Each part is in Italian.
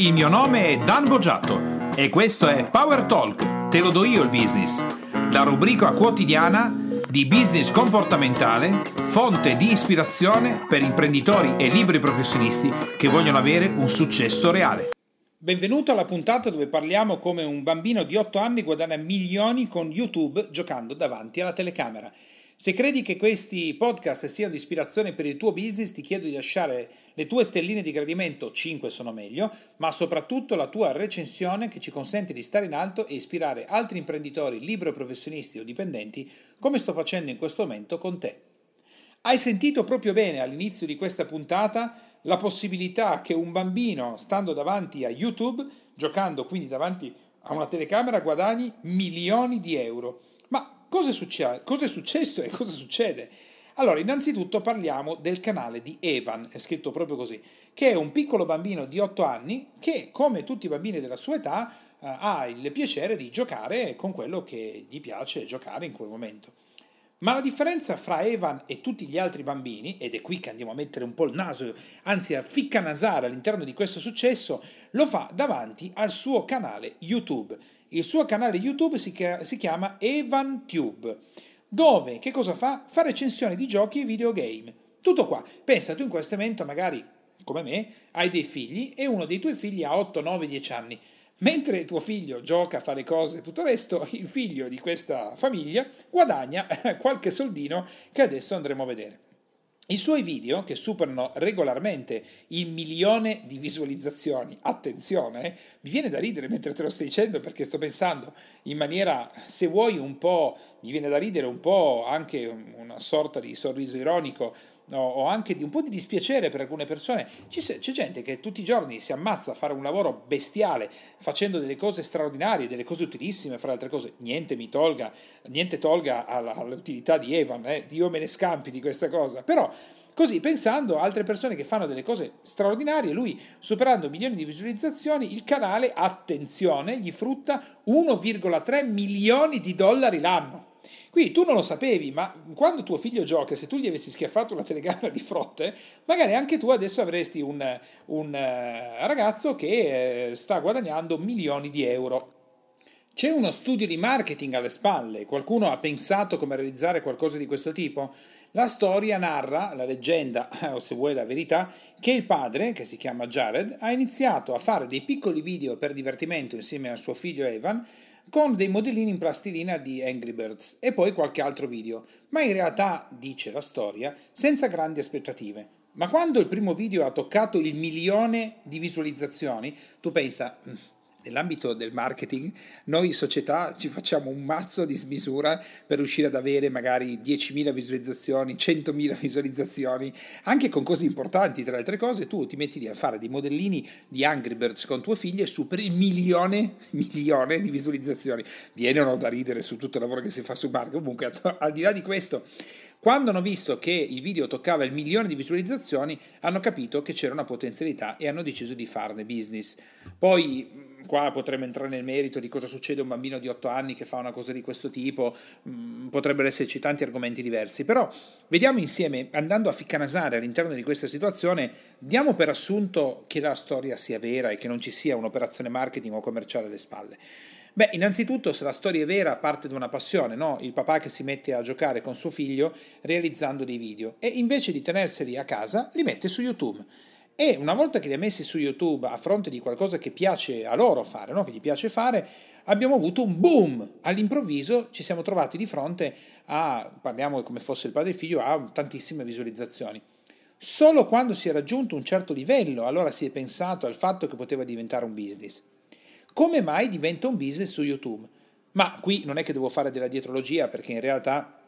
Il mio nome è Dan Boggiato e questo è Power Talk, te lo do io il business, la rubrica quotidiana di business comportamentale, fonte di ispirazione per imprenditori e liberi professionisti che vogliono avere un successo reale. Benvenuto alla puntata dove parliamo come un bambino di 8 anni guadagna milioni con YouTube giocando davanti alla telecamera. Se credi che questi podcast siano di ispirazione per il tuo business, ti chiedo di lasciare le tue stelline di gradimento, 5 sono meglio, ma soprattutto la tua recensione che ci consente di stare in alto e ispirare altri imprenditori, libero professionisti o dipendenti, come sto facendo in questo momento con te. Hai sentito proprio bene all'inizio di questa puntata la possibilità che un bambino, stando davanti a YouTube, giocando quindi davanti a una telecamera, guadagni milioni di euro. Cosa, succe- cosa è successo e cosa succede? Allora, innanzitutto parliamo del canale di Evan, è scritto proprio così, che è un piccolo bambino di 8 anni che, come tutti i bambini della sua età, eh, ha il piacere di giocare con quello che gli piace giocare in quel momento. Ma la differenza fra Evan e tutti gli altri bambini, ed è qui che andiamo a mettere un po' il naso, anzi a ficcanasare all'interno di questo successo, lo fa davanti al suo canale YouTube il suo canale YouTube si, chiama EvanTube, dove che cosa fa? Fa recensioni di giochi e videogame. Tutto qua. Pensa tu in questo momento magari, come me, hai dei figli e uno dei tuoi figli ha 8, 9, 10 anni. Mentre tuo figlio gioca, fa le cose e tutto il resto, il figlio di questa famiglia guadagna qualche soldino che adesso andremo a vedere. I suoi video, che superano regolarmente il milione di visualizzazioni, attenzione, eh, mi viene da ridere mentre te lo sto dicendo perché sto pensando in maniera, se vuoi, un po', mi viene da ridere un po' anche una sorta di sorriso ironico o anche di un po' di dispiacere per alcune persone. C'è, gente che tutti i giorni si ammazza a fare un lavoro bestiale, facendo delle cose straordinarie, delle cose utilissime, fra le altre cose. Niente mi tolga, niente tolga all'utilità di Evan, eh? Dio me ne scampi di questa cosa. Però Così, pensando altre persone che fanno delle cose straordinarie, lui, superando milioni di visualizzazioni, il canale, attenzione, gli frutta 1,3 milioni di dollari l'anno. Qui tu non lo sapevi, ma quando tuo figlio gioca, se tu gli avessi schiaffato la telecamera di fronte, magari anche tu adesso avresti un, un uh, ragazzo che uh, sta guadagnando milioni di euro. C'è uno studio di marketing alle spalle? Qualcuno ha pensato come realizzare qualcosa di questo tipo? La storia narra, la leggenda, o se vuoi la verità, che il padre, che si chiama Jared, ha iniziato a fare dei piccoli video per divertimento insieme a suo figlio Evan, con dei modellini in plastilina di Angry Birds e poi qualche altro video, ma in realtà, dice la storia, senza grandi aspettative. Ma quando il primo video ha toccato il milione di visualizzazioni, tu pensa, mm, nell'ambito del marketing, noi società ci facciamo un mazzo di smisura per riuscire ad avere magari 10.000 visualizzazioni, 100.000 visualizzazioni, anche con cose importanti, tra le altre cose, tu ti metti lì a fare dei modellini di Angry Birds con tuo figlio e superi il milione, milione di visualizzazioni. Viene o no da ridere su tutto il lavoro che si fa sul marketing, comunque al di là di questo quando hanno visto che il video toccava il milione di visualizzazioni, hanno capito che c'era una potenzialità e hanno deciso di farne business. Poi qua potremmo entrare nel merito di cosa succede a un bambino di 8 anni che fa una cosa di questo tipo, mm, potrebbero esserci tanti argomenti diversi, però vediamo insieme, andando a ficcanasare all'interno di questa situazione, diamo per assunto che la storia sia vera e che non ci sia un'operazione marketing o commerciale alle spalle. Beh, innanzitutto se la storia è vera parte da una passione, no? Il papà che si mette a giocare con suo figlio realizzando dei video e invece di tenerseli a casa li mette su YouTube e una volta che li ha messi su YouTube a fronte di qualcosa che piace a loro fare, no? che gli piace fare, abbiamo avuto un boom. All'improvviso ci siamo trovati di fronte a, parliamo come fosse il padre e figlio, a tantissime visualizzazioni. Solo quando si è raggiunto un certo livello, allora si è pensato al fatto che poteva diventare un business. Come mai diventa un business su YouTube? Ma qui non è che devo fare della dietrologia perché in realtà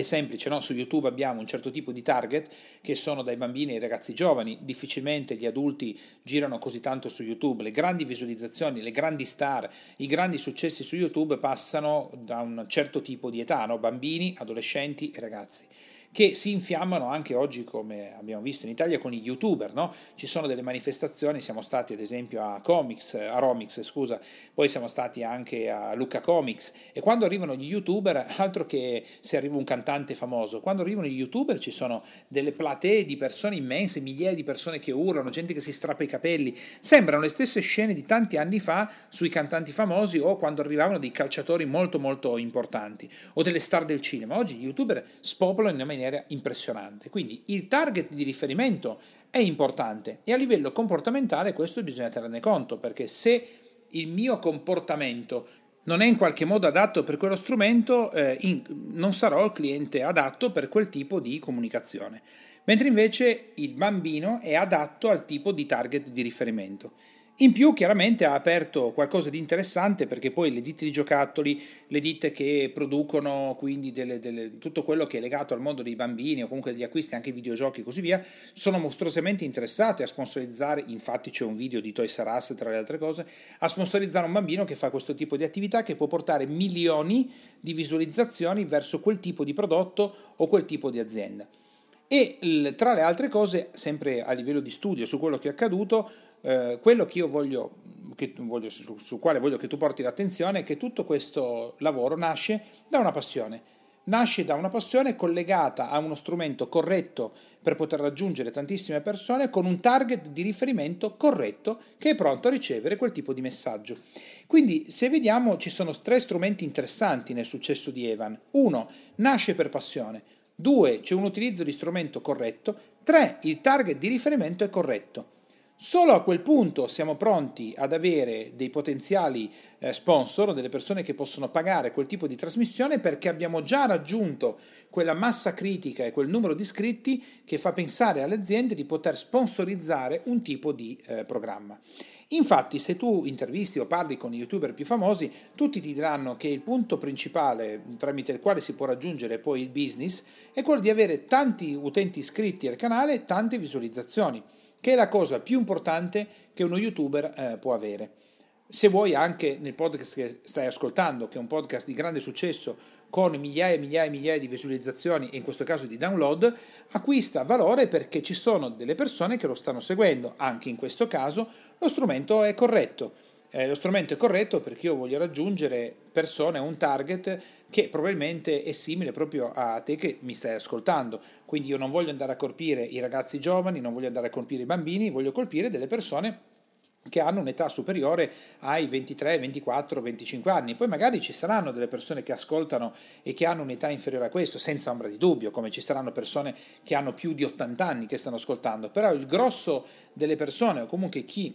è semplice, no? su YouTube abbiamo un certo tipo di target che sono dai bambini ai ragazzi giovani, difficilmente gli adulti girano così tanto su YouTube, le grandi visualizzazioni, le grandi star, i grandi successi su YouTube passano da un certo tipo di età, no? bambini, adolescenti e ragazzi. Che si infiammano anche oggi, come abbiamo visto in Italia, con i youtuber. No? Ci sono delle manifestazioni, siamo stati ad esempio a Comics, a Romix, scusa, poi siamo stati anche a Luca Comics e quando arrivano gli youtuber, altro che se arriva un cantante famoso, quando arrivano gli youtuber ci sono delle platee di persone immense, migliaia di persone che urlano, gente che si strappa i capelli, sembrano le stesse scene di tanti anni fa sui cantanti famosi o quando arrivavano dei calciatori molto molto importanti o delle star del cinema. Oggi gli youtuber spopolano in maniera impressionante. Quindi il target di riferimento è importante e a livello comportamentale questo bisogna tenerne conto perché se il mio comportamento non è in qualche modo adatto per quello strumento, eh, in, non sarò il cliente adatto per quel tipo di comunicazione. Mentre invece il bambino è adatto al tipo di target di riferimento. In più chiaramente ha aperto qualcosa di interessante perché poi le ditte di giocattoli, le ditte che producono quindi delle, delle, tutto quello che è legato al mondo dei bambini o comunque degli acquisti anche videogiochi e così via, sono mostruosamente interessate a sponsorizzare, infatti c'è un video di Toys R Us tra le altre cose, a sponsorizzare un bambino che fa questo tipo di attività che può portare milioni di visualizzazioni verso quel tipo di prodotto o quel tipo di azienda. E tra le altre cose, sempre a livello di studio su quello che è accaduto, eh, quello che io voglio, che voglio su, su quale voglio che tu porti l'attenzione è che tutto questo lavoro nasce da una passione. Nasce da una passione collegata a uno strumento corretto per poter raggiungere tantissime persone con un target di riferimento corretto che è pronto a ricevere quel tipo di messaggio. Quindi, se vediamo, ci sono tre strumenti interessanti nel successo di Evan. Uno, nasce per passione. Due, c'è un utilizzo di strumento corretto. Tre, il target di riferimento è corretto. Solo a quel punto siamo pronti ad avere dei potenziali eh, sponsor, delle persone che possono pagare quel tipo di trasmissione perché abbiamo già raggiunto quella massa critica e quel numero di iscritti che fa pensare alle aziende di poter sponsorizzare un tipo di eh, programma. Infatti, se tu intervisti o parli con i youtuber più famosi, tutti ti diranno che il punto principale tramite il quale si può raggiungere poi il business è quello di avere tanti utenti iscritti al canale e tante visualizzazioni che è la cosa più importante che uno youtuber eh, può avere. Se vuoi anche nel podcast che stai ascoltando, che è un podcast di grande successo, con migliaia e migliaia e migliaia di visualizzazioni e in questo caso di download, acquista valore perché ci sono delle persone che lo stanno seguendo. Anche in questo caso lo strumento è corretto eh, lo strumento è corretto perché io voglio raggiungere persone, un target che probabilmente è simile proprio a te che mi stai ascoltando. Quindi io non voglio andare a colpire i ragazzi giovani, non voglio andare a colpire i bambini, voglio colpire delle persone che hanno un'età superiore ai 23, 24, 25 anni. Poi magari ci saranno delle persone che ascoltano e che hanno un'età inferiore a questo, senza ombra di dubbio, come ci saranno persone che hanno più di 80 anni che stanno ascoltando, però il grosso delle persone o comunque chi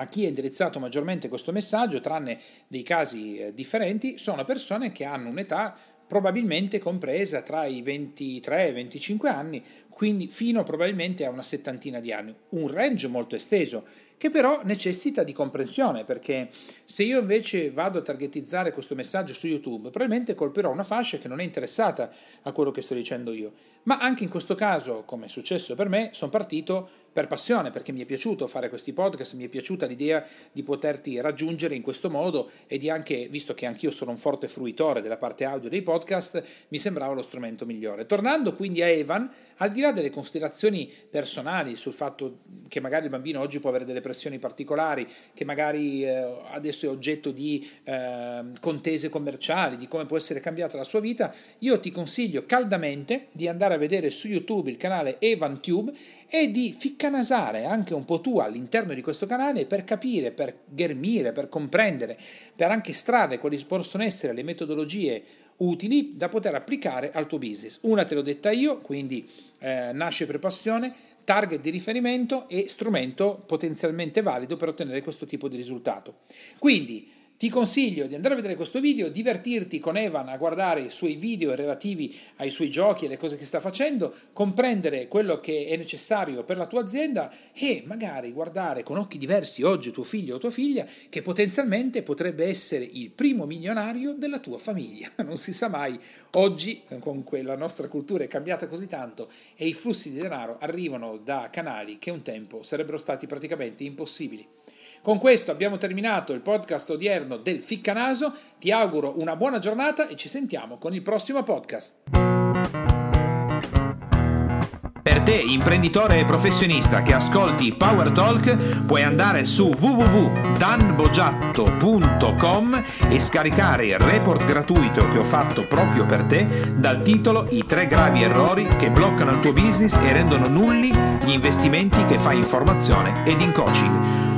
a chi è indirizzato maggiormente questo messaggio, tranne dei casi eh, differenti, sono persone che hanno un'età probabilmente compresa tra i 23 e i 25 anni, quindi fino probabilmente a una settantina di anni, un range molto esteso che però necessita di comprensione, perché se io invece vado a targetizzare questo messaggio su YouTube, probabilmente colpirò una fascia che non è interessata a quello che sto dicendo io. Ma anche in questo caso, come è successo per me, sono partito per passione, perché mi è piaciuto fare questi podcast, mi è piaciuta l'idea di poterti raggiungere in questo modo e di anche, visto che anch'io sono un forte fruitore della parte audio dei podcast, mi sembrava lo strumento migliore. Tornando quindi a Evan, al di là delle considerazioni personali sul fatto che magari il bambino oggi può avere delle pressioni particolari, che magari eh, adesso è oggetto di eh, contese commerciali, di come può essere cambiata la sua vita, io ti consiglio caldamente di andare a vedere su YouTube il canale EvanTube e di ficcanasare anche un po' tu all'interno di questo canale per capire, per ghermire, per comprendere, per anche estrarre quali possono essere le metodologie utili da poter applicare al tuo business. Una te l'ho detta io, quindi eh, nasce per passione, target di riferimento e strumento potenzialmente valido per ottenere questo tipo di risultato. Quindi ti consiglio di andare a vedere questo video, divertirti con Evan a guardare i suoi video relativi ai suoi giochi e alle cose che sta facendo, comprendere quello che è necessario per la tua azienda e magari guardare con occhi diversi oggi tuo figlio o tua figlia che potenzialmente potrebbe essere il primo milionario della tua famiglia. Non si sa mai. Oggi, con la nostra cultura è cambiata così tanto e i flussi di denaro arrivano da canali che un tempo sarebbero stati praticamente impossibili. Con questo abbiamo terminato il podcast odierno del Ficcanaso. Ti auguro una buona giornata e ci sentiamo con il prossimo podcast. Per te, imprenditore e professionista che ascolti Power Talk, puoi andare su www.danbogiatto.com e scaricare il report gratuito che ho fatto proprio per te dal titolo I tre gravi errori che bloccano il tuo business e rendono nulli gli investimenti che fai in formazione ed in coaching.